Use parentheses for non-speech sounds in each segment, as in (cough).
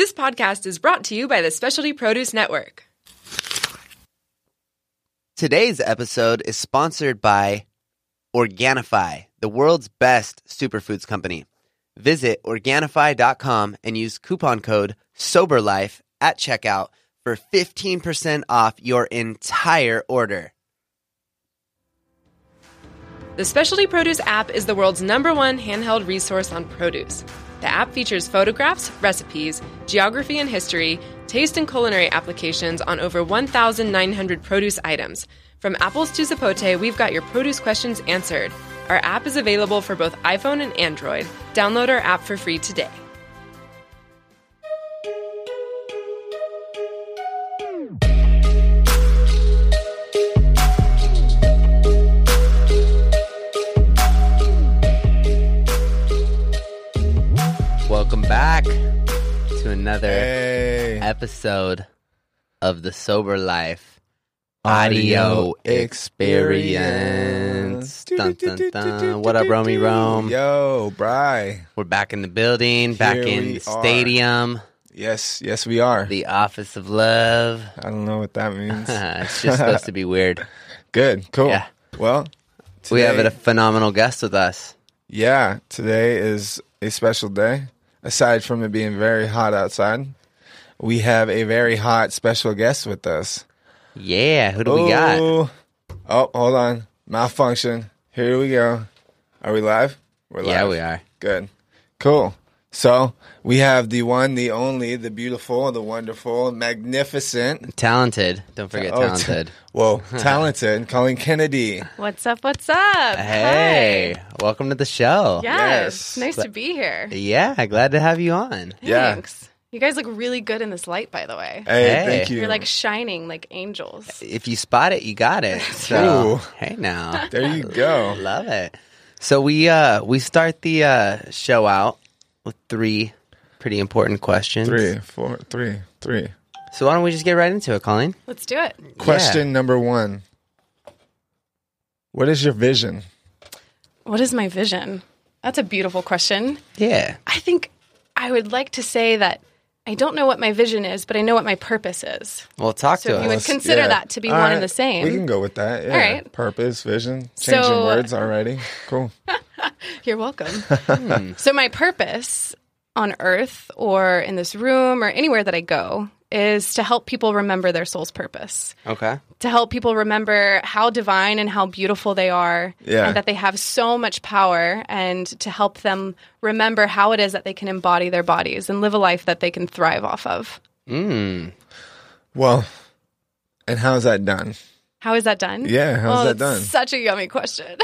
This podcast is brought to you by the Specialty Produce Network. Today's episode is sponsored by Organifi, the world's best superfoods company. Visit Organifi.com and use coupon code SOBERLIFE at checkout for 15% off your entire order. The Specialty Produce app is the world's number one handheld resource on produce. The app features photographs, recipes, geography and history, taste and culinary applications on over 1,900 produce items. From apples to zapote, we've got your produce questions answered. Our app is available for both iPhone and Android. Download our app for free today. Another Hey. episode of the Sober Life Audio audio experience. Dun, dun, dun. What up, Romy Rome? Yo, Bry. We're back in the building, back in the are. stadium, Yes, yes, we are. the office of love. I don't know what that means. (laughs) it's just supposed to be weird. (laughs) Good, cool. Yeah. Well, We have a phenomenal guest with us. yeah. Today is a special day. Aside from it being very hot outside, we have a very hot special guest with us. Yeah, who do we got? Oh, oh, hold on, malfunction. Here we go. Are we live? We're live. Yeah, we are. Good. Cool. So we have the one, the only, the beautiful, the wonderful, magnificent. Talented. Don't forget Oh, t- talented. (laughs) Whoa, (laughs) talented. Colleen Kennedy. What's up? What's up? Hey, welcome to the show. Yes. Yes. Nice to be here. Yeah, glad to have you on. Yeah. Thanks. You guys look really good in this light, by the way. Hey, Hey. thank you. You're like shining like angels. If you spot it, you got it. So, Ooh. hey now. there you go. (laughs) Love it. So we uh we start the uh show out with three pretty important questions. Three, four, three, three. So why don't we just get right into it, Colleen? Let's do it. Question number one. What is your vision? What is my vision? That's a beautiful question. Yeah. I think I would like to say that I don't know what my vision is, but I know what my purpose is. Well, talk So to if you would consider Yeah. that to be All one right. and the same. We can go with that. Yeah. All right. Purpose, vision, changing So- words already. Cool. (laughs) You're welcome. Hmm. so, my purpose on earth or in this room or anywhere that I go is to help people remember their soul's purpose, okay. to help people remember how divine and how beautiful they are, Yeah. and that they have so much power, and to help them remember how it is that they can embody their bodies and live a life that they can thrive off of. Mm. Well, and how's that done? How is that done? Yeah, how's Oh, that done? Such a yummy question. (laughs)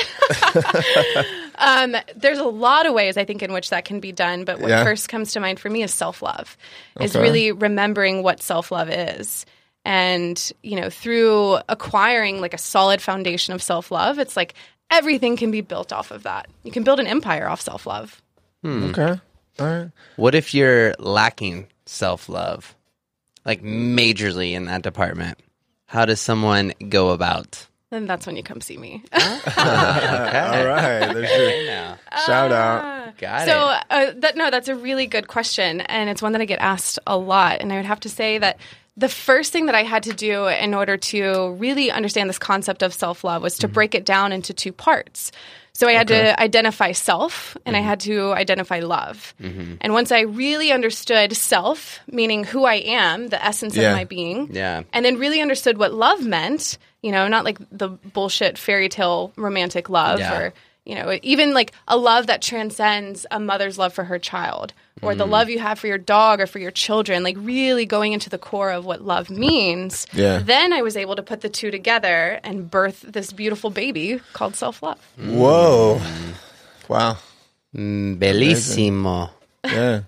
(laughs) um, there's a lot of ways I think in which that can be done, but what Yeah. first comes to mind for me is self love. Is really remembering what self love is. And, you know, through acquiring like a solid foundation of self love, it's like everything can be built off of that. You can build an empire off self love. Okay. All right. What if you're lacking self love? Like majorly in that department. How does someone go about? And that's when you come see me. (laughs) All right. There's your Now. shout out. Got so it. uh, that no that's a really good question and it's one that i get asked a lot and i would have to say that the first thing that i had to do in order to really understand this concept of self-love was to break it down into two parts so i had to identify self and i mm-hmm. had to identify love mm-hmm. and once i really understood self meaning who i am the essence Yeah. of my being Yeah. and then really understood what love meant you know not like the bullshit fairy tale romantic love Yeah. or you know even like a love that transcends a mother's love for her child or Mm. the love you have for your dog or for your children like really going into the core of what love means Yeah. then i was able to put the two together and birth this beautiful baby called self-love Whoa. Wow. Mm, bellissimo. Yeah.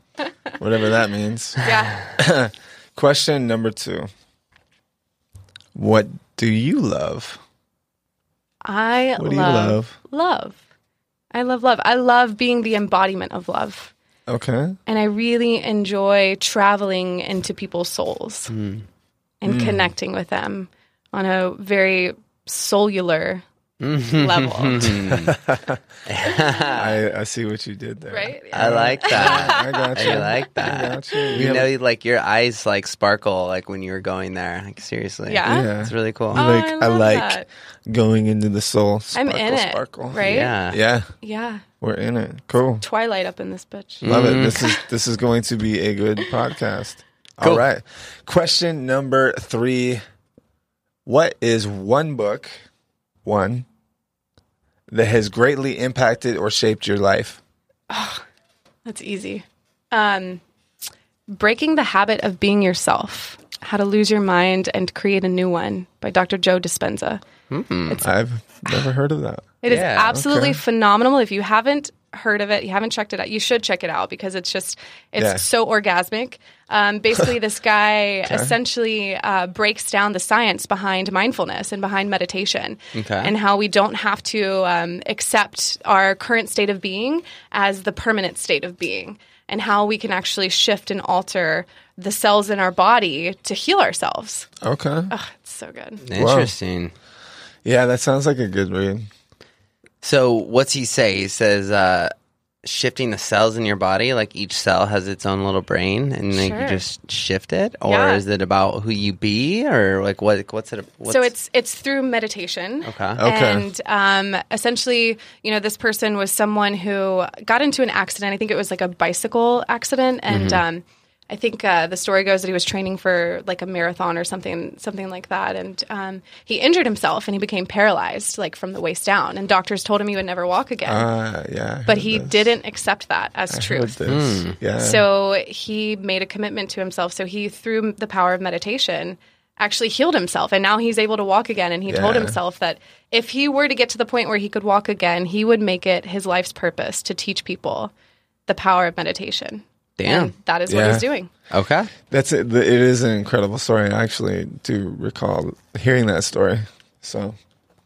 Whatever that means. (laughs) yeah (coughs) Question number two. What do you love? i What do you love love? love i love love i love being the embodiment of love Okay. and I really enjoy traveling into people's souls hmm. and hmm. connecting with them on a very cellular level. (laughs) (laughs) I, I see what you did there. right? I like (laughs) that. I got you. I like I that. got you. We You have- know, like your eyes like sparkle like when you were going there. Like seriously. Yeah. yeah. It's really cool. Oh, like I I, love like that. going into the soul. I'm Sparkle, in it, Sparkle. right? Yeah. Yeah, Yeah. we're in it. Cool. Twilight up in this bitch. Love Mm-hmm. it. This is this is going to be a good podcast. Cool. All right. Question number three. What is one book, one, that has greatly impacted or shaped your life? That's easy. Um, Breaking the Habit of Being Yourself How to Lose Your Mind and Create a New One by Dr. Joe Dispenza. I've never heard of that. It is Yeah, absolutely okay. phenomenal. If you haven't heard of it, you haven't checked it out, you should check it out because it's just, it's Yeah. so orgasmic. Um, basically, (laughs) this guy essentially uh, breaks down the science behind mindfulness and behind meditation Okay. and how we don't have to um, accept our current state of being as the permanent state of being and how we can actually shift and alter the cells in our body to heal ourselves. Okay. Ugh, it's so good. Interesting. Yeah, that sounds like a good read. So what's he say? He says uh, shifting the cells in your body, like each cell has its own little brain, and like Sure. you just shift it, or Yeah. is it about who you be, or like what? What's it? What's, so it's it's through meditation. okay. Okay. And um, essentially, you know, this person was someone who got into an accident. I think it was like a bicycle accident, and um, I think uh, the story goes that he was training for like a marathon or something, something like that. And um, he injured himself, and he became paralyzed, like from the waist down. And doctors told him he would never walk again. Uh, yeah. I but he this. didn't accept that as I heard truth. this. Yeah. So he made a commitment to himself. So he, through the power of meditation, actually healed himself. And now he's able to walk again. And he told himself that if he were to get to the point where he could walk again, he would make it his life's purpose to teach people the power of meditation. Damn. And that is what he's doing. Okay. That's it. It is an incredible story. I actually do recall hearing that story. So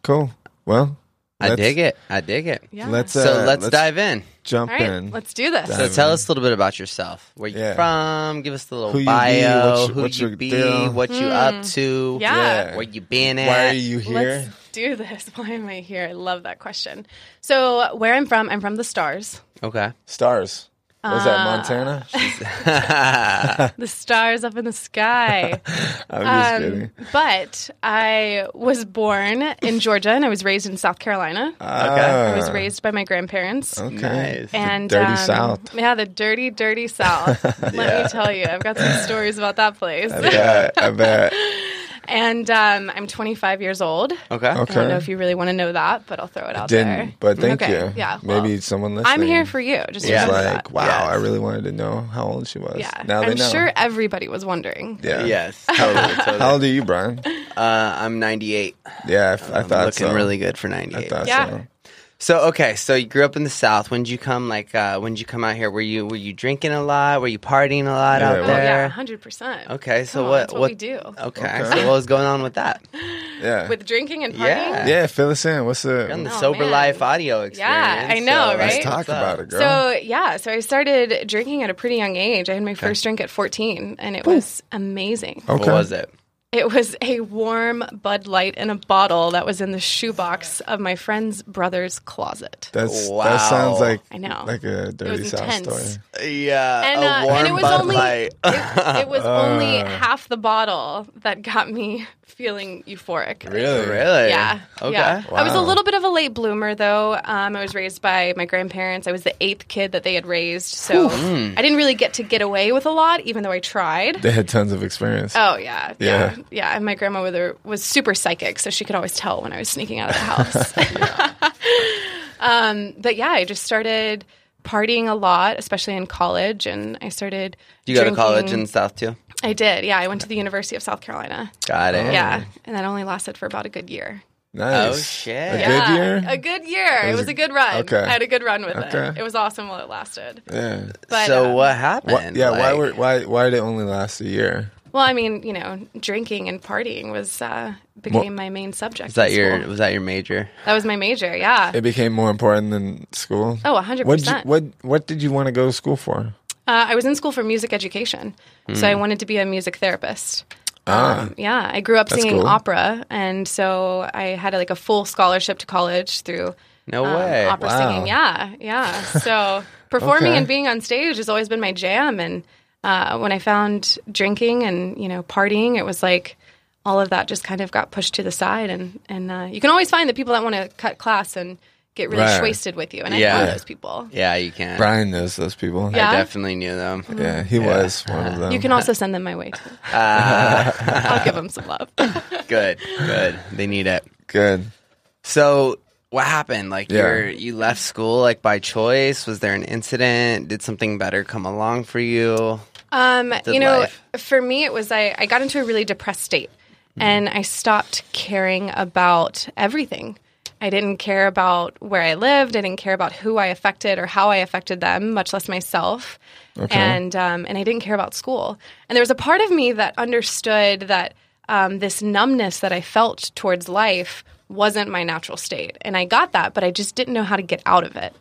cool. Well, I dig it. I dig it. Yeah. Let's So uh, let's, dive in. jump All right, in. let's do this. So tell us a little bit about yourself. Where you Yeah. from? Give us the little Who you be, bio. what's who what's you your be? deal? What you up to? Hmm. Yeah. Where you been at? Why are you here? Let's do this. (laughs) Why am I here? I love that question. So, where I'm from, I'm from the stars. Okay. Stars. Was Uh, that Montana? (laughs) (laughs) The stars up in the sky. (laughs) I'm just Um, kidding. but I was born in Georgia and I was raised in South Carolina. I was raised by my grandparents. Okay. Nice. And dirty um, South. Yeah, the dirty, dirty South. Let me tell you, I've got some stories about that place. I bet. I bet. And um, I'm 25 years old. Okay. okay. I don't know if you really want to know that, but I'll throw it out there. Didn't, but thank Okay, you. Yeah. well, Maybe someone listening. I'm here for you. Just Yeah. was like, that. wow, Yes. I really wanted to know how old she was. Yeah. Now they I'm know. sure everybody was wondering. Yeah. Yes. (laughs) Totally. totally. How old are you, Brian? Uh, I'm 98. Yeah, I, f- I I'm thought looking so. really good for I 98. thought Yeah. so. So okay, so you grew up in the South. When did you come? Like, uh, when did you come out here? Were you were you drinking a lot? Were you partying a lot Yeah, out well- Oh, yeah, 100%. Okay, so Come on, what? that's what we do. Okay, Okay. so what was going on with that? (laughs) Yeah. With drinking and partying? Yeah. yeah, fill us in. What's You're the? on the Oh, sober man. life audio experience. Yeah, I know, so Let's right? talk what's up? about it, girl. So yeah, so I started drinking at a pretty young age. I had my first drink at 14, and it was amazing. okay. What was it? It was a warm Bud Light in a bottle that was in the shoebox of my friend's brother's closet. That's Wow. that sounds like I know. like a dirty was South intense. story. Yeah, And, a uh, warm and it was Bud only Light. it, it was (laughs) only Uh. half the bottle that got me feeling euphoric. Really? really? Yeah. Okay. Yeah. I was a little bit of a late bloomer, though. Um, I was raised by my grandparents. I was the eighth kid that they had raised, so Mm. I didn't really get to get away with a lot, even though I tried. They had tons of experience. Oh yeah, Yeah. yeah, yeah. And my grandmother was super psychic, so she could always tell when I was sneaking out of the house. (laughs) (laughs) um, but yeah, I just started partying a lot, especially in college, and I started. Do you go to college in the South too? I did. Yeah, I went to the University of South Carolina. Got it. Yeah, and that only lasted for about a good year. nice. Oh shit. A Yeah, good year. A good year. It was was, a- a good run. okay. I had a good run with Okay. it. It was awesome while it lasted. yeah. But so um, what happened? Why, yeah. why were why why did it only last a year? Well, I mean, you know, drinking and partying was uh, became my main subject. was that in your school. was that your major? That was my major. Yeah. It became more important than school. Oh, 100%. What what what did you want to go to school for? Uh, I was in school for music education, so Hmm. I wanted to be a music therapist. Um, yeah, I grew up singing cool. opera, and so I had like a full scholarship to college through No um, way. opera Wow. singing. Yeah, yeah. So (laughs) performing Okay. and being on stage has always been my jam. And uh, when I found drinking and you know partying, it was like all of that just kind of got pushed to the side. And and uh, you can always find the people that want to cut class and get really Right. wasted with you. And Yeah. I know those people. Yeah, you can. Brian knows those people. Yeah. I definitely knew them. Yeah, he was one of them. You can also send them my way too. Uh, (laughs) I'll give them some love. (laughs) good, good. They need it. Good. So, what happened? Like, Yeah. you're you left school like by choice? Was there an incident? Did something better come along for you? Um, you know, life. for me, it was I, I got into a really depressed state and I stopped caring about everything. I didn't care about where I lived. I didn't care about who I affected or how I affected them, much less myself. And um, and I didn't care about school. And there was a part of me that understood that um, this numbness that I felt towards life wasn't my natural state. And I got that, but I just didn't know how to get out of it.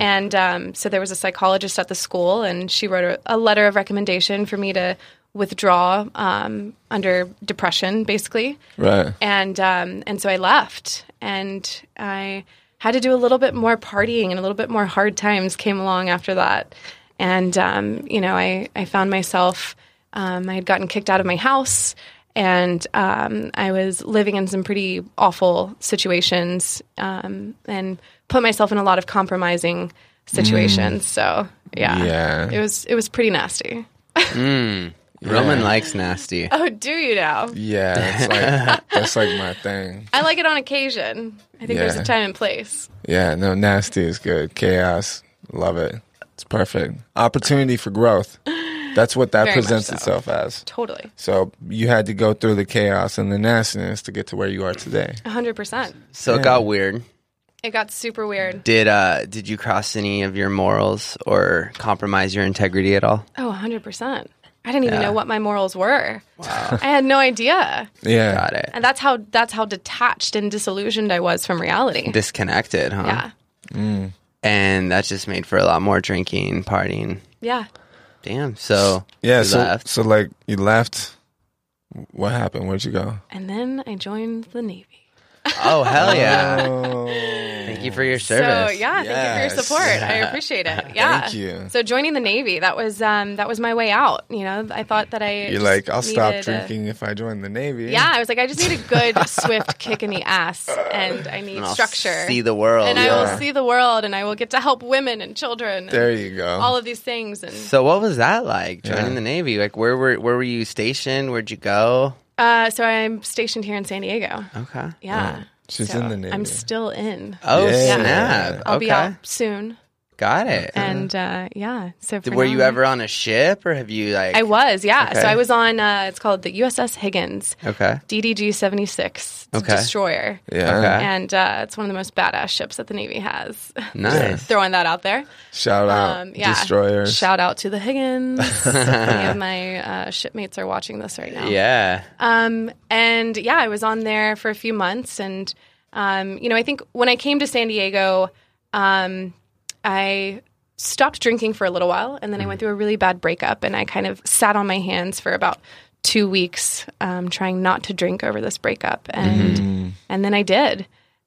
And um, so there was a psychologist at the school, and she wrote a, a letter of recommendation for me to withdraw um, under depression, basically. Right. And um, and so I left, and I had to do a little bit more partying, and a little bit more hard times came along after that. And um, you know, I I found myself um, I had gotten kicked out of my house. And um, I was living in some pretty awful situations, um, and put myself in a lot of compromising situations. So yeah, Yeah. it was it was pretty nasty. Roman likes nasty. (laughs) Oh, do you now? Yeah, it's like that's like my thing. I like it on occasion. I think there's Yeah. a time and place. Yeah, no, nasty is good. Chaos, love it. It's perfect. Opportunity for growth. That's what that Very much presents so. itself as. Totally. So you had to go through the chaos and the nastiness to get to where you are today. 100%. So it got weird. It got super weird. Did uh did you cross any of your morals or compromise your integrity at all? Oh, 100%. I didn't even Yeah. know what my morals were. Wow. I had no idea. Yeah. Got it. And that's how that's how detached and disillusioned I was from reality. Disconnected, huh? Yeah. Mm. And that just made for a lot more drinking, partying. Yeah. Damn. So Yeah, you so left. so like you left. What happened? Where'd you go? And then I joined the Navy. Oh hell yeah! Oh, Thank you for your service. So yeah, thank you for Yes. your support. I (laughs) appreciate it. Yeah. Thank you. So joining the Navy, that was um, that was my way out. You know, I thought that I You're just like, I'll stop needed a- drinking if I join the Navy. yeah, I was like, I just need a good, (laughs) swift kick in the ass, and I need And I'll structure. See the world. and I will see the world, and I will get to help women and children. There and you go. all of these things, and So what was that like joining Yeah. the Navy? Like where were where were you stationed? Where'd you go? Uh, so I'm stationed here in San Diego. Okay. Yeah, She's So in the Navy. I'm still in. Oh Yeah. snap! I'll okay, be out soon, got it. and uh, yeah. So for were now, you ever on a ship, or have you like? I was, yeah. Okay. So I was on. Uh, it's called the USS Higgins, Okay. DDG seventy six. Okay. destroyer. yeah. Okay. And uh, it's one of the most badass ships that the Navy has. (laughs) Nice. Throwing that out there. Shout out Um, yeah. destroyers. Shout out to the Higgins. if (laughs) any of my uh, shipmates are watching this right now. Yeah. Um, and yeah, I was on there for a few months. And, um, you know, I think when I came to San Diego, um, I stopped drinking for a little while. And then I went through a really bad breakup. And I kind of sat on my hands for about two weeks um, trying not to drink over this breakup. And, and then I did.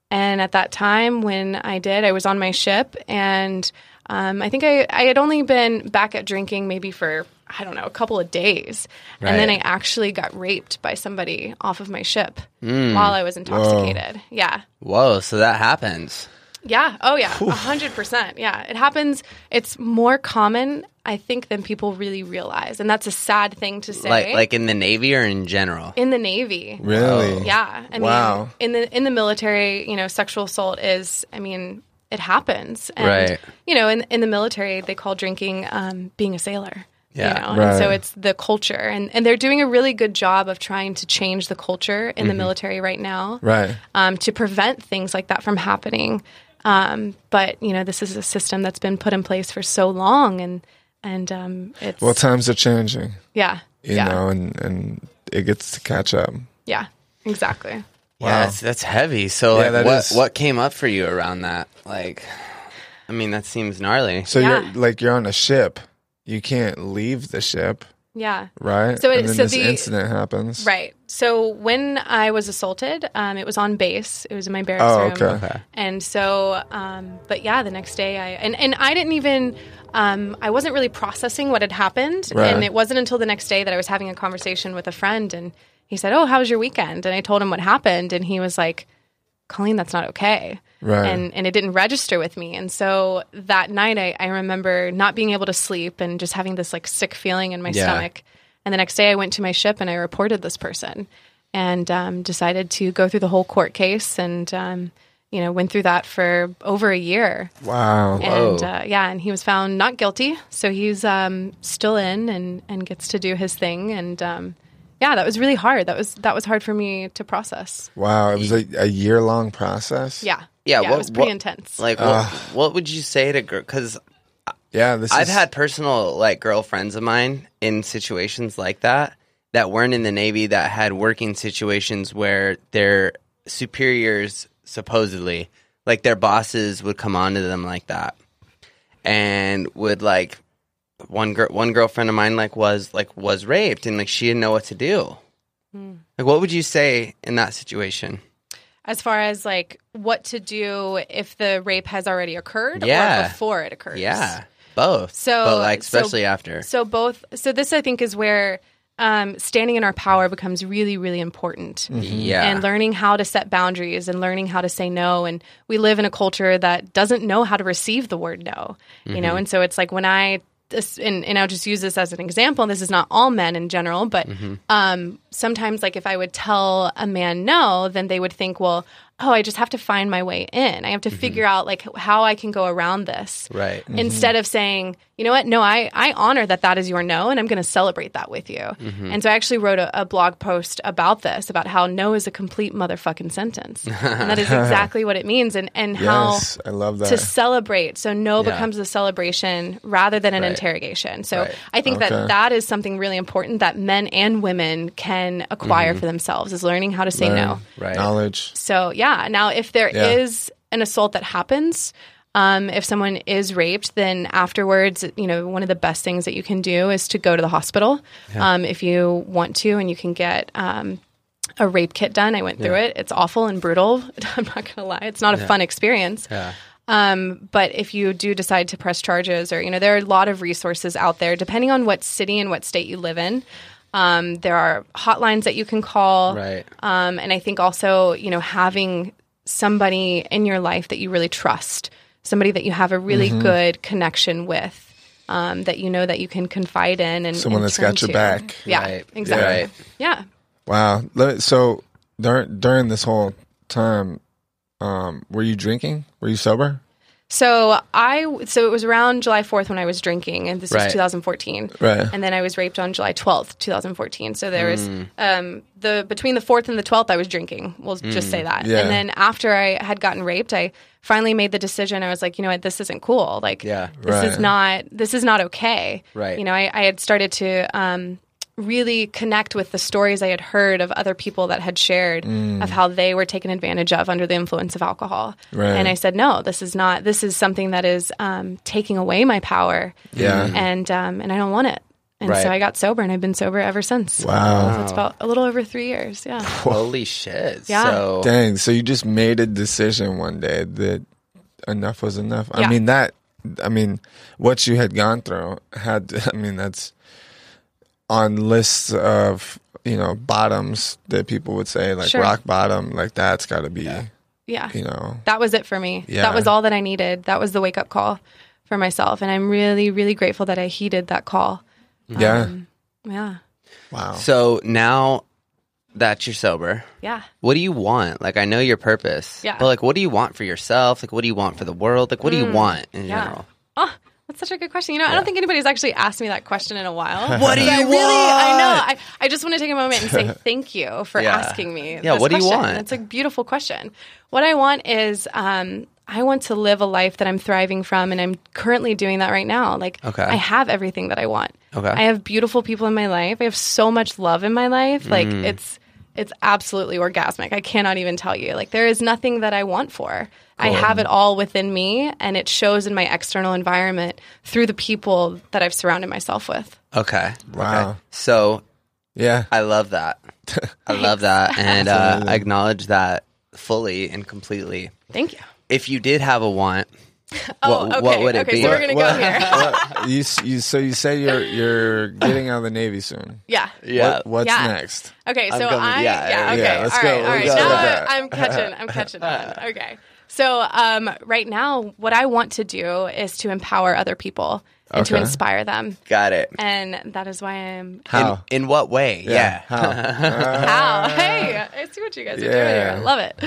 And at that time, when I did, I was on my ship, and um, I think I, I had only been back at drinking maybe for I don't know a couple of days, and then I actually got raped by somebody off of my ship while I was intoxicated. Yeah, Whoa. So that happens. Yeah, oh yeah, a hundred percent. Yeah, it happens. It's more common, I think, than people really realize, and that's a sad thing to say. Like like in the Navy or in general. in the Navy, Really? yeah, I Wow. mean, in the in the military, you know, sexual assault is, I mean, it happens, and Right. you know, in in the military, they call drinking um, being a sailor. Yeah. you know? and so it's the culture, and and they're doing a really good job of trying to change the culture in the Mm-hmm. military right now, Right. um, to prevent things like that from happening. Um, but you know, this is a system that's been put in place for so long, and and um, it's Well, times are changing, yeah, you yeah, know, and, and it gets to catch up. yeah, exactly. Yeah, that's, that's heavy. So Yeah, like, that what is. what came up for you around that? Like, I mean, that seems gnarly. So Yeah. you're like you're on a ship. You can't leave the ship. Yeah. right? So it- and then so this the- incident happens. Right. So when I was assaulted, um, it was on base. It was in my barracks Oh, room. okay. Okay. And so, um, but yeah, the next day I and and I didn't even. Um, I wasn't really processing what had happened, Right. and it wasn't until the next day that I was having a conversation with a friend, and he said, "Oh, how was your weekend?" And I told him what happened, and he was like, "Colleen, that's not okay." Right. And and it didn't register with me, and so that night I, I remember not being able to sleep and just having this like sick feeling in my Yeah. stomach. And the next day I went to my ship and I reported this person, and um, decided to go through the whole court case and. Um, you know, went through that for over a year. Wow. And uh, yeah, and he was found not guilty, so he's um, still in and, and gets to do his thing. And um, yeah, that was really hard. That was that was hard for me to process. Wow. It was a, a year long process. Yeah, Yeah, yeah, what- it was pretty what- intense. Like, what, what would you say to girl? Because Yeah. This I've is, had personal like girlfriends of mine in situations like that that weren't in the Navy that had working situations where their superiors supposedly like their bosses would come on to them like that and would like one girl one girlfriend of mine like was like was raped and like she didn't know what to do. Hmm. Like what would you say in that situation? as far as like what to do if the rape has already occurred Yeah. or before it occurs. Yeah. Both. So- but like so- especially after. So both. So this, I think, is where um, standing in our power becomes really, really important. Yeah. And learning how to set boundaries and learning how to say no. And we live in a culture that doesn't know how to receive the word no. You know, and so it's like when I. This, and, and I'll just use this as an example. This is not all men in general, but um, sometimes, like if I would tell a man no, then they would think, well, oh, I just have to find my way in. I have to figure out like how I can go around this Right. instead of saying, you know what, no, I, I honor that that is your no, and I'm going to celebrate that with you. Mm-hmm. And so I actually wrote a, a blog post about this, about how no is a complete motherfucking sentence. and that is (laughs) exactly what it means, and, and Yes. how I love that. to celebrate. So no Yeah. becomes a celebration rather than an Right. interrogation. So Right. I think Okay. that that is something really important that men and women can acquire for themselves is learning how to say Learn. no. Mm-hmm. Right. Knowledge. So yeah, now if there is Yeah. an assault that happens, um, if someone is raped, then afterwards, you know, one of the best things that you can do is to go to the hospital um, if you want to, and you can get. Um, a rape kit done. I went through it. It's awful and brutal. (laughs) I'm not going to lie. It's not a fun experience. Yeah. Um, but if you do decide to press charges, or you know, there are a lot of resources out there, depending on what city and what state you live in. Um, there are hotlines that you can call, Right. Um, and I think also, you know, having somebody in your life that you really trust, somebody that you have a really Mm-hmm. good connection with, um, that you know that you can confide in, and Someone and that's got your to. back. Yeah, Right. exactly. Right. Yeah. Wow. So during during this whole time, um, were you drinking? Were you sober? So I so it was around July 4th when I was drinking and this Right. was 2014. Right. And then I was raped on July 12th, 2014. So there was Mm. um the between the 4th and the 12th I was drinking. We'll just say that. Yeah. And then after I had gotten raped, I finally made the decision. I was like, you know what, this isn't cool. Like Yeah. this is not this is not okay. Right. You know, I, I had started to um really connect with the stories I had heard of other people that had shared of how they were taken advantage of under the influence of alcohol. Right. And I said, no, this is not. This is something that is um, taking away my power. Yeah. And um, and I don't want it. And Right. so I got sober, and I've been sober ever since. Wow. So it's about a little over three years. Yeah. Holy shit. Yeah. So Dang. So you just made a decision one day that enough was enough. I mean that. I mean, what you had gone through had. (laughs) I mean, that's on lists of you know bottoms that people would say like Sure. rock bottom. Like that's got to be. Yeah. You know. That was it for me. Yeah. That was all that I needed. That was the wake up call for myself. And I'm really, really grateful that I heeded that call. Yeah. Um, Yeah. wow. so now that you're sober, Yeah. what do you want? Like I know your purpose. Yeah. But like what do you want for yourself? Like what do you want for the world? Like what do you want in Mm. Yeah. general? Oh, that's such a good question. You know, I don't think anybody's actually asked me that question in a while. (laughs) What do So I you really, I know. I, I just want to take a moment and say (laughs) thank you for Yeah. asking me. Yeah, this what do you question. want? It's a beautiful question. What I want is, um, I want to live a life that I'm thriving from, and I'm currently doing that right now. Like, Okay. I have everything that I want. Okay. I have beautiful people in my life. I have so much love in my life. Like, Mm. it's it's absolutely orgasmic. I cannot even tell you. Like there is nothing that I want for. I have it all within me and it shows in my external environment through the people that I've surrounded myself with. Okay. Wow. Okay. So Yeah. I love that. I love that, (laughs) and uh, I acknowledge that fully and completely. Thank you. If you did have a want, Oh, what, okay. what would it okay, be? so we're gonna go here. What- (laughs) you, you, so you say you're you're getting out of the Navy soon. yeah. yeah. What, what's Yeah. next? Okay, I'm so going- I yeah, yeah, yeah, okay. yeah, let's all go, right, all right. let's go Now with that. I'm (laughs) catching I'm catching on. Okay. So um, right now what I want to do is to empower other people and to inspire them. Got it. And that is why I'm How? In, in what way? Yeah. How? (laughs) How? Hey, I see what you guys are doing here. I love it.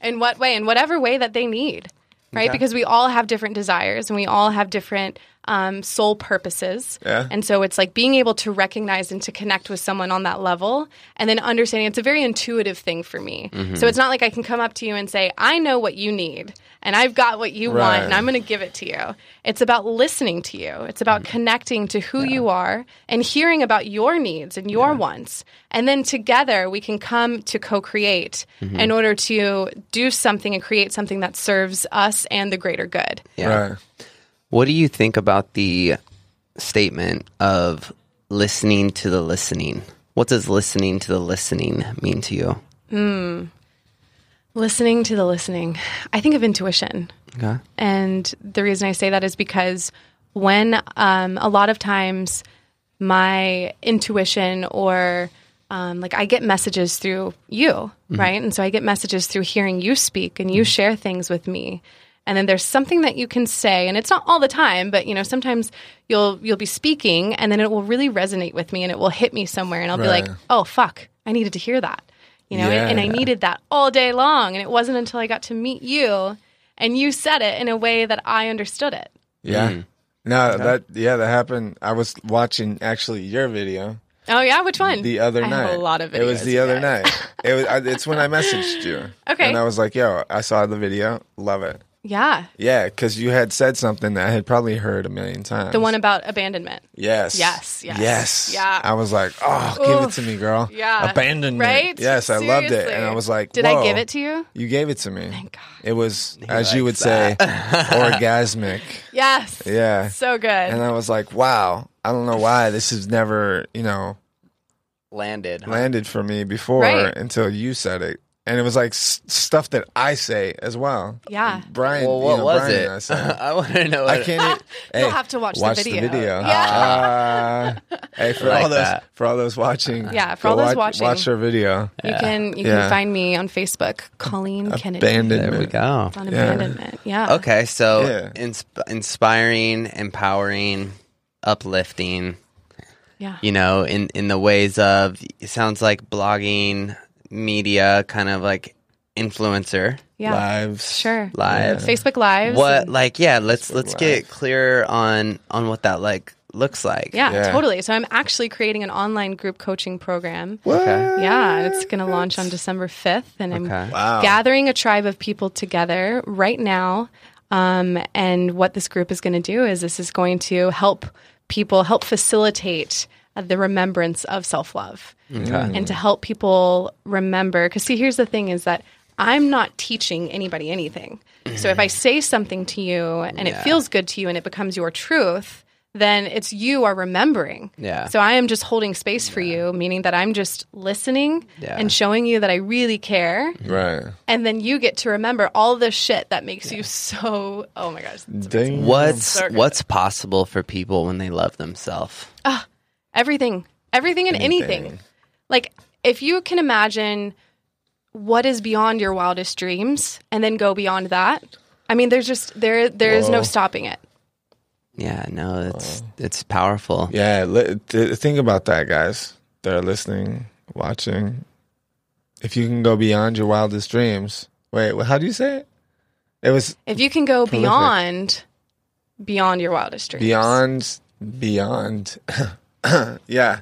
In what way? In whatever way that they need, right? Okay. Because we all have different desires and we all have different um, soul purposes. Yeah. And so it's like being able to recognize and to connect with someone on that level and then understanding it's a very intuitive thing for me. Mm-hmm. So it's not like I can come up to you and say, I know what you need and I've got what you want and I'm going to give it to you. It's about listening to you. It's about connecting to who you are and hearing about your needs and your wants. And then together we can come to co create in order to do something and create something that serves us and the greater good. Yeah. Right. What do you think about the statement of listening to the listening? What does listening to the listening mean to you? Listening to the listening. I think of intuition. Okay. And the reason I say that is because when um, a lot of times my intuition or um, like I get messages through you, right? And so I get messages through hearing you speak and you share things with me. And then there's something that you can say, and it's not all the time, but you know, sometimes you'll you'll be speaking, and then it will really resonate with me, and it will hit me somewhere, and I'll be like, "Oh fuck, I needed to hear that," you know, and, and I needed that all day long, and it wasn't until I got to meet you and you said it in a way that I understood it. Yeah. Mm-hmm. No, that yeah, that happened. I was watching actually your video Oh yeah, which one? the other I night. Have a lot of videos. It was the other night. It was. I, it's when I messaged you. (laughs) Okay. And I was like, "Yo, I saw the video. Love it." Yeah, Yeah, because you had said something that I had probably heard a million times. the one about abandonment. Yes. Yes, yes, Yes. yeah. I was like, oh, give it to me, girl. Yeah, Abandonment. Right? Yes, I loved it, and I was like, did I give it to you? You gave it to me. Thank God. It was, as you would likes say, (laughs) orgasmic. Yes. Yeah. So good. And I was like, wow. I don't know why this has never, you know, Landed. huh? landed for me before Right. until you said it. And it was like s- stuff that I say as well. Yeah. Brian, Well, you what know, was Brian it? and I said. (laughs) I want to know. I can't. e- (laughs) hey, You'll have to watch the video. Yeah. Uh, (laughs) hey, for like all those that. for all those watching. Yeah, for go all those watch, watching. watch our video. You can you Yeah. can find me on Facebook, Colleen Kennedy. Abandonment. there we go. On Yeah. abandonment. Yeah. Okay, so Yeah. insp- inspiring, empowering, uplifting. Yeah. You know, in in the ways of it sounds like blogging, media, kind of like influencer Yeah. Lives. Sure. live. Facebook Lives. What and- like yeah? Let's let's Live. get clear on on what that like looks like. yeah, Yeah. totally. So I'm actually creating an online group coaching program. What? Yeah, it's going to launch on December 5th. And I'm Wow. gathering a tribe of people together right now. Um, and what this group is going to do is this is going to help people, help facilitate the remembrance of self love. Mm. And to help people remember. Because, see, here's the thing is that I'm not teaching anybody anything. So if I mm-hmm. say something to you and it feels good to you and it becomes your truth, then it's you are remembering. Yeah. So I am just holding space for you, meaning that I'm just listening Yeah. and showing you that I really care. Mm-hmm. Right. And then you get to remember all the shit that makes you so, oh my gosh. Dang. What's So what's possible for people when they love themselves? Ah, Everything, everything and anything. Anything. Like, if you can imagine what is beyond your wildest dreams and then go beyond that, I mean, there's just, there, there is no stopping it. Yeah, no, it's it's powerful. Yeah. Li- th- think about that, guys. They're listening, watching. If you can go beyond your wildest dreams. Wait, wh- how do you say it? It was If you can go Prolific. beyond, beyond your wildest dreams. beyond, beyond. (laughs) (coughs) yeah.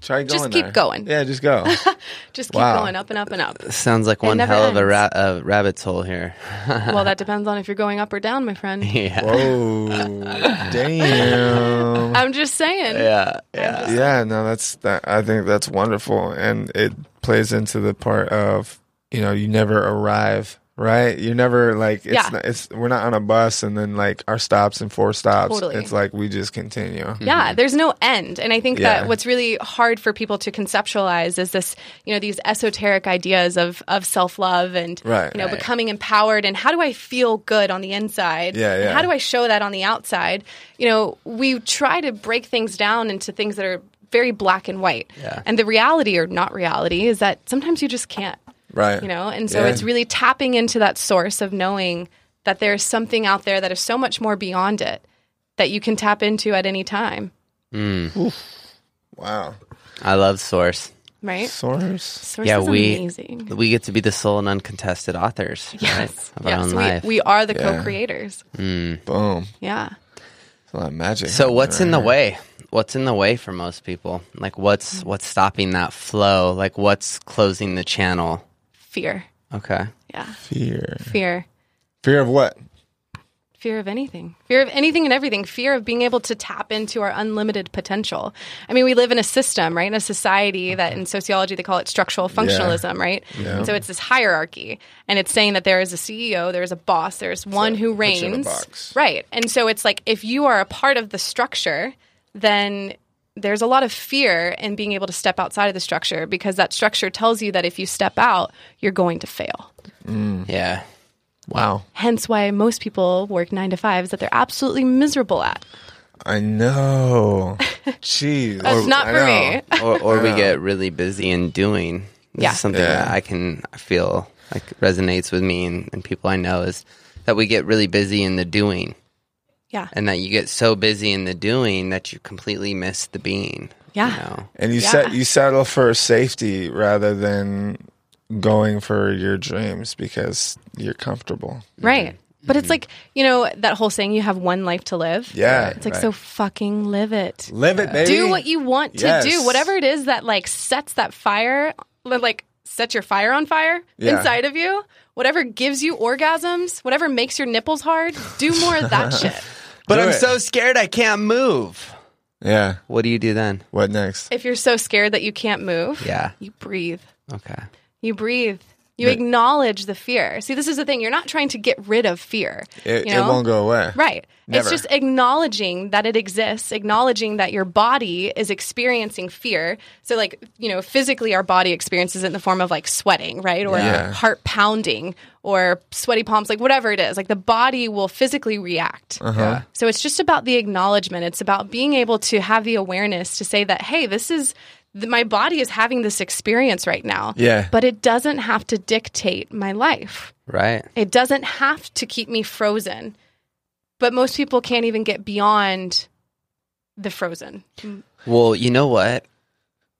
Try going. Just keep there. going. Yeah, just go. (laughs) Just keep Wow. going up and up and up. Sounds like one never hell of a ends. ra- uh, rabbit hole here. (laughs) well, that depends on if you're going up or down, my friend. yeah. Whoa, (laughs) damn. I'm just saying. Yeah. Yeah. Yeah, no, that's that. I think that's wonderful, and it plays into the part of you know you never arrive, right? You're never like it's Yeah. not, it's we're not on a bus and then like our stops and four stops. Totally. It's like we just continue. Mm-hmm. Yeah, there's no end. And I think Yeah. that what's really hard for people to conceptualize is this, you know, these esoteric ideas of of self-love and Right. you know, Right. becoming empowered and how do I feel good on the inside? Yeah, And yeah. how do I show that on the outside? You know, we try to break things down into things that are very black and white. Yeah. And the reality or not reality is that sometimes you just can't Right. you know and so Yeah. it's really tapping into that source of knowing that there's something out there that is so much more beyond it that you can tap into at any time hmm. Wow. I love Source. right Source. source yeah, is we amazing we get to be the sole and uncontested authors right, yes our yes own we, life. we are the Yeah. co-creators hmm. Boom. yeah It's a lot of magic. so what's in the right way? What's in the way for most people? Like what's what's stopping that flow? Like what's closing the channel? Fear. Okay. yeah. Fear. fear. Fear of what? fear of anything. Fear of anything and everything. Fear of being able to tap into our unlimited potential. I mean we live in a system right? In a society that in sociology they call it structural functionalism right? Yeah. and so it's this hierarchy and it's saying that there is a ceo there's a boss there's one who puts you in a reigns. right. And so it's like if you are a part of the structure then there's a lot of fear in being able to step outside of the structure because that structure tells you that if you step out you're going to fail mm. Yeah. Wow. hence why most people work nine to fives that they're absolutely miserable at. I know. (laughs) Jeez. That's not for me. (laughs) Or or we get really busy in doing. This Yeah. is something Yeah. that I can feel like resonates with me and, and people I know is that we get really busy in the doing. Yeah. and that you get so busy in the doing that you completely miss the being. Yeah. You know? And you Yeah. set you settle for safety rather than going for your dreams because you're comfortable. Mm-hmm. Right. But it's mm-hmm. like, you know, that whole saying you have one life to live. Yeah. It's like, right. so fucking live it. live it, baby. Do what you want to Yes. do. Whatever it is that like sets that fire, like sets your fire on fire Yeah. inside of you, whatever gives you orgasms, whatever makes your nipples hard, do more of that (laughs) shit. But Do I'm it. so scared I can't move. Yeah. What do you do then? What next? If you're so scared that you can't move, Yeah. you breathe. Okay. You breathe. You But- acknowledge the fear. See, this is the thing. You're not trying to get rid of fear. It, you it won't go away. Right. Never. It's just acknowledging that it exists, acknowledging that your body is experiencing fear. So, like, you know, physically, our body experiences it in the form of like sweating, right? Or Yeah. heart pounding or sweaty palms, like whatever it is. Like, the body will physically react. Uh-huh. Yeah. So, it's just about the acknowledgement. It's about being able to have the awareness to say that, hey, this is. Th- My body is having this experience right now. Yeah. But it doesn't have to dictate my life. Right. It doesn't have to keep me frozen. But most people can't even get beyond the frozen. Well, you know what?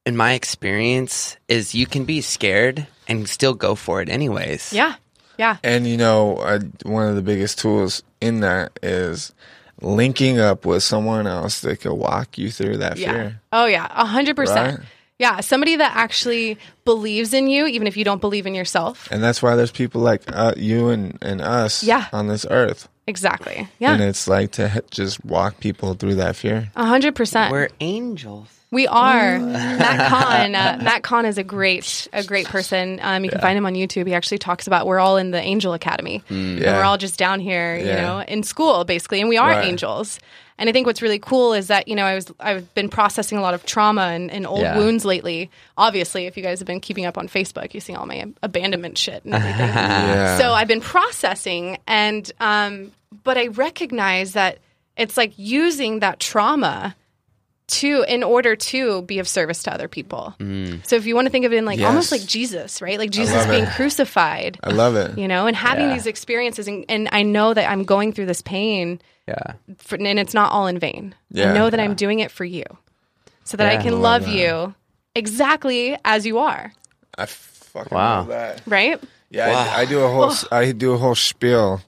In my experience, is you can be scared and still go for it anyways. Yeah. Yeah. And you know, uh, one of the biggest tools in that is linking up with someone else that can walk you through that Yeah. fear. Oh yeah. A hundred percent. Yeah. Somebody that actually believes in you, even if you don't believe in yourself. And that's why there's people like uh, you and, and us Yeah. on this earth. Exactly. Yeah. And it's like to just walk people through that fear. A hundred percent. We're angels. We are Matt (laughs) Kahn. Uh, Matt Kahn is a great, a great person. Um, you can find him on YouTube. He actually talks about we're all in the Angel Academy, and Yeah. we're all just down here, you know, in school basically, and we are Right. angels. And I think what's really cool is that you know I was I've been processing a lot of trauma and, and old Yeah. wounds lately. Obviously, if you guys have been keeping up on Facebook, you see all my abandonment shit and everything. (laughs) Yeah. So I've been processing, and um, but I recognize that it's like using that trauma to in order to be of service to other people. Mm. So if you want to think of it in like almost like Jesus, right? Like Jesus being it. crucified, I love it. you know, and having Yeah. these experiences, and, and I know that I'm going through this pain, Yeah. for, and it's not all in vain. Yeah. I know that I'm doing it for you, so that Yeah. I can love you exactly as you are, I fucking Wow. love that. right? Yeah, Wow. I, I do a whole I do a whole spiel.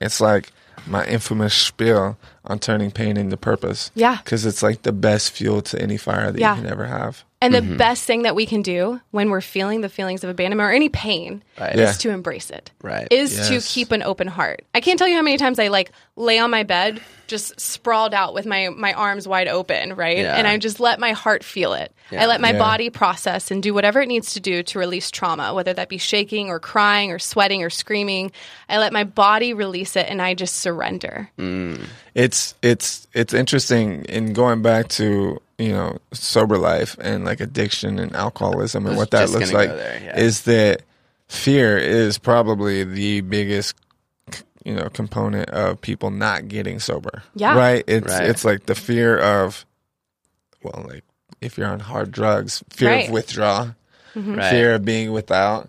It's like my infamous spiel on turning pain into purpose. Yeah. Because it's like the best fuel to any fire that Yeah. you can ever have. And the mm-hmm. best thing that we can do when we're feeling the feelings of abandonment or any pain Right. is Yeah. to embrace it. Right. Is to keep an open heart. I can't tell you how many times I like lay on my bed just sprawled out with my my arms wide open, right? Yeah. And I just let my heart feel it. I let my Yeah. body process and do whatever it needs to do to release trauma, whether that be shaking or crying or sweating or screaming. I let my body release it and I just surrender. Mm. It's it's it's it's interesting in going back to you know sober life and like addiction and alcoholism and what that looks like there, yeah. is that fear is probably the biggest you know component of people not getting sober. Yeah. right. It's Right. it's like the fear of well, like if you're on hard drugs, fear Right. of withdrawal, mm-hmm. Right. fear of being without,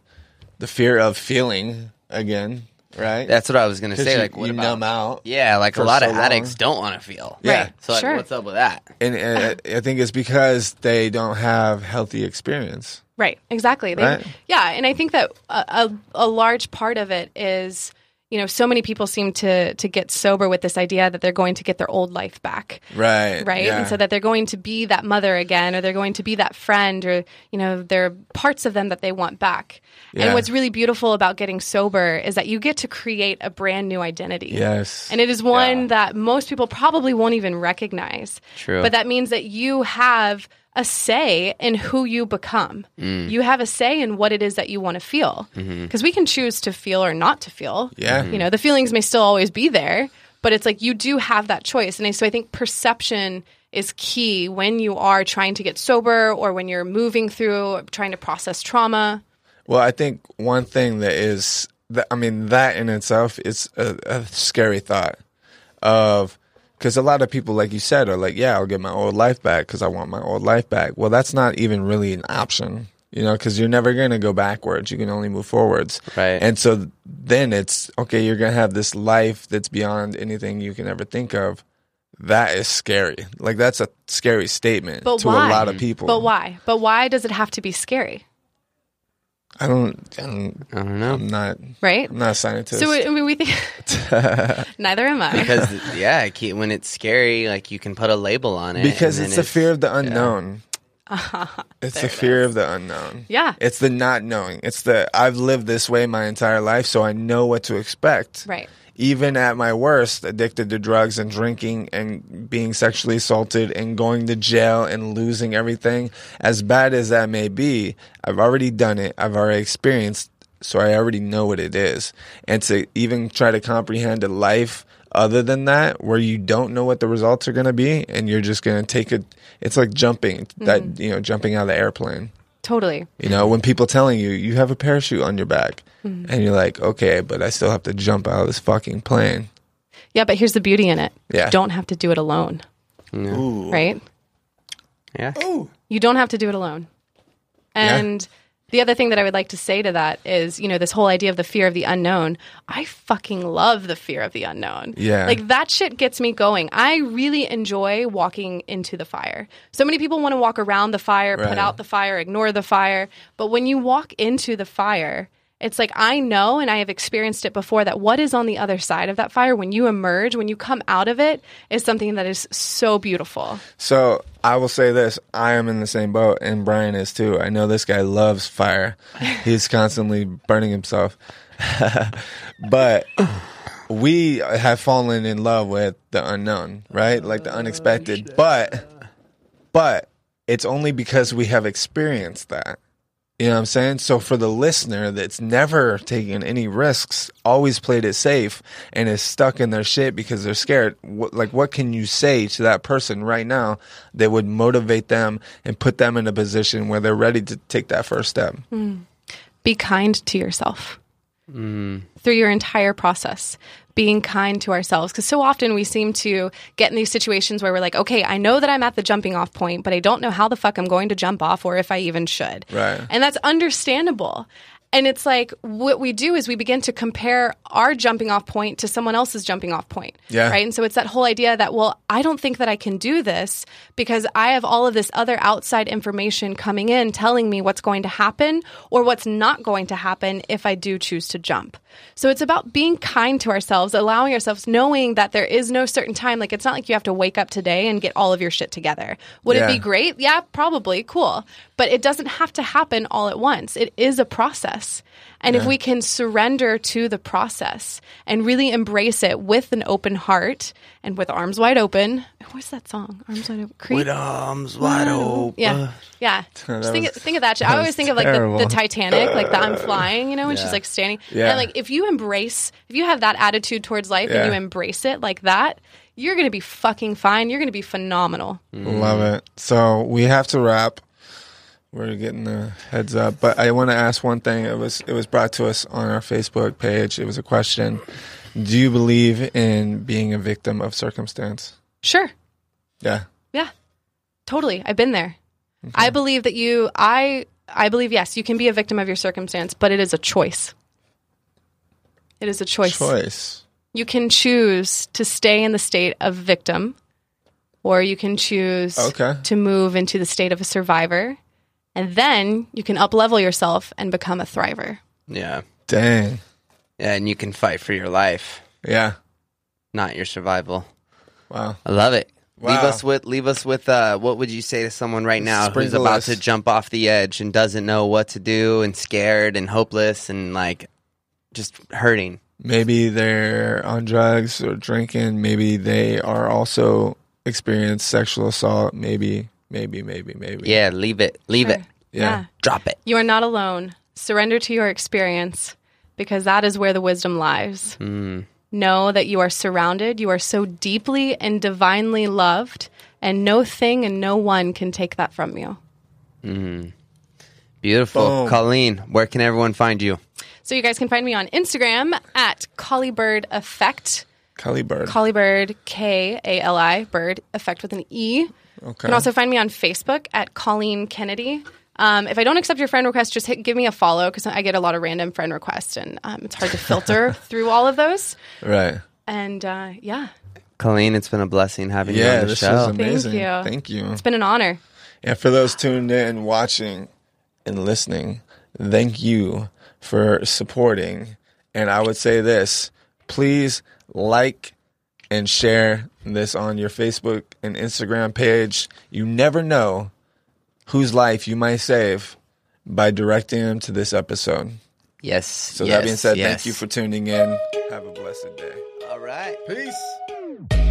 the fear of feeling again. Right. That's what I was gonna 'Cause say. you, like, what you about? numb out. Yeah, like a for lot so of long. addicts don't want to feel. Yeah. Right. So like, Sure. what's up with that? and, and I I think it's because they don't have healthy experience. Right, exactly. They, Right? Yeah, and I think that a, a, a large part of it is, you know, so many people seem to to get sober with this idea that they're going to get their old life back, Right. right? Yeah. And so that they're going to be that mother again, or they're going to be that friend, or you know, there are parts of them that they want back. Yeah. And what's really beautiful about getting sober is that you get to create a brand new identity. yes. And it is one that most people probably won't even recognize. True. But that means that you have a say in who you become. Mm. You have a say in what it is that you want to feel. Because we can choose to feel or not to feel. Mm-hmm. Yeah. You know, the feelings may still always be there, but it's like you do have that choice. And so I think perception is key when you are trying to get sober or when you're moving through trying to process trauma. well, I think one thing that is that I mean that in itself is a, a scary thought of because a lot of people, like you said, are like, yeah, I'll get my old life back because I want my old life back. Well, that's not even really an option. You know, because you're never going to go backwards. You can only move forwards. Right. And so then it's okay, you're going to have this life that's beyond anything you can ever think of. That is scary. Like, that's a scary statement But to why? a lot of people. But why? But why does it have to be scary? I don't, I don't, I don't know. I'm not, Right? I'm not a scientist. So I mean, we think (laughs) neither am I. Because yeah, when it's scary, like you can put a label on it. because it's then the fear of the unknown. (laughs) it's the There it fear of the unknown. Yeah. It's the not knowing. It's the I've lived this way my entire life, so I know what to expect. Right. Even at my worst, addicted to drugs and drinking and being sexually assaulted and going to jail and losing everything, as bad as that may be, I've already done it. I've already experienced, so I already know what it is. And to even try to comprehend a life other than that, where you don't know what the results are going to be, and you're just going to take it. It's like jumping that mm-hmm. you know, jumping out of the airplane. Totally. You know, when people telling you you have a parachute on your back, Mm-hmm. and you're like, okay, but I still have to jump out of this fucking plane. Yeah, but here's the beauty in it. Yeah. You don't have to do it alone, Ooh. right? yeah. You don't have to do it alone. And the other thing that I would like to say to that is, you know, this whole idea of the fear of the unknown. I fucking love the fear of the unknown. Yeah. Like that shit gets me going. I really enjoy walking into the fire. So many people want to walk around the fire, Right. put out the fire, ignore the fire. But when you walk into the fire, it's like I know and I have experienced it before that what is on the other side of that fire when you emerge, when you come out of it, is something that is so beautiful. So I will say this: I am in the same boat, and Brian is too. I know this guy loves fire; (laughs) he's constantly burning himself. (laughs) but we have fallen in love with the unknown, right? Like the unexpected. Oh, but, but it's only because we have experienced that. You know what I'm saying? So for the listener that's never taken any risks, always played it safe, and is stuck in their shit because they're scared, what, like what can you say to that person right now that would motivate them and put them in a position where they're ready to take that first step? Hmm. be kind to yourself hmm. through your entire process being kind to ourselves. Because so often we seem to get in these situations where we're like okay i know that i'm at the jumping off point but i don't know how the fuck i'm going to jump off or if i even should. Right. and that's understandable And it's like what we do is we begin to compare our jumping off point to someone else's jumping off point. Yeah. Right. And so it's that whole idea that, well, I don't think that I can do this because I have all of this other outside information coming in telling me what's going to happen or what's not going to happen if I do choose to jump. So it's about being kind to ourselves, allowing ourselves, knowing that there is no certain time. Like it's not like you have to wake up today and get all of your shit together. Would Yeah. it be great? Yeah, probably. Cool. But it doesn't have to happen all at once. It is a process. And if we can surrender to the process and really embrace it with an open heart and with arms wide open, what's that song? Arms wide open. Creed. With arms wide open. Yeah, yeah. (laughs) Just think, was- think of that. shit. I always think of like the, the Titanic, like the I'm (laughs) flying, you know, when Yeah. she's like standing. Yeah. And like if you embrace, if you have that attitude towards life Yeah. and you embrace it like that, you're gonna be fucking fine. You're gonna be phenomenal. Mm-hmm. Love it. So we have to wrap. We're getting the heads up, but I want to ask one thing. It was it was brought to us on our Facebook page. It was a question. Do you believe in being a victim of circumstance? Sure. Yeah. Yeah. Totally. I've been there. I believe that you I I believe yes, you can be a victim of your circumstance, but it is a choice. It is a choice. Choice. You can choose to stay in the state of victim or you can choose Okay. to move into the state of a survivor. And then you can uplevel yourself and become a thriver. Yeah. Dang. Yeah, and you can fight for your life, Yeah. not your survival. Wow. I love it. Leave Wow. us with leave us with uh what would you say to someone right now who's Sprinkle about us. to jump off the edge and doesn't know what to do and scared and hopeless and like just hurting. Maybe they're on drugs or drinking. Maybe they are also experienced sexual assault. Maybe, maybe, maybe, maybe. Yeah, leave it. Leave it. Sure. Yeah. Drop it. You are not alone. Surrender to your experience because that is where the wisdom lies. Mm. Know that you are surrounded, you are so deeply and divinely loved, and no thing and no one can take that from you. Beautiful. Boom. Colleen, where can everyone find you? So you guys can find me on Instagram at Kalibird Effect. Cully Bird. Kalibird, K A L I, bird, effect with an E. You okay. can also find me on Facebook at Colleen Kennedy. Um, if I don't accept your friend request, just hit, give me a follow because I get a lot of random friend requests and um, it's hard to filter (laughs) through all of those. right. And uh, yeah, Colleen, it's been a blessing having you on the this show. was amazing. you. Thank you. it's been an honor. And for those tuned in, watching, and listening, thank you for supporting. And I would say this please like and share this on your Facebook and Instagram page. You never know whose life you might save by directing them to this episode. yes. So yes, that being said, yes. thank you for tuning in. Have a blessed day. All right. Peace.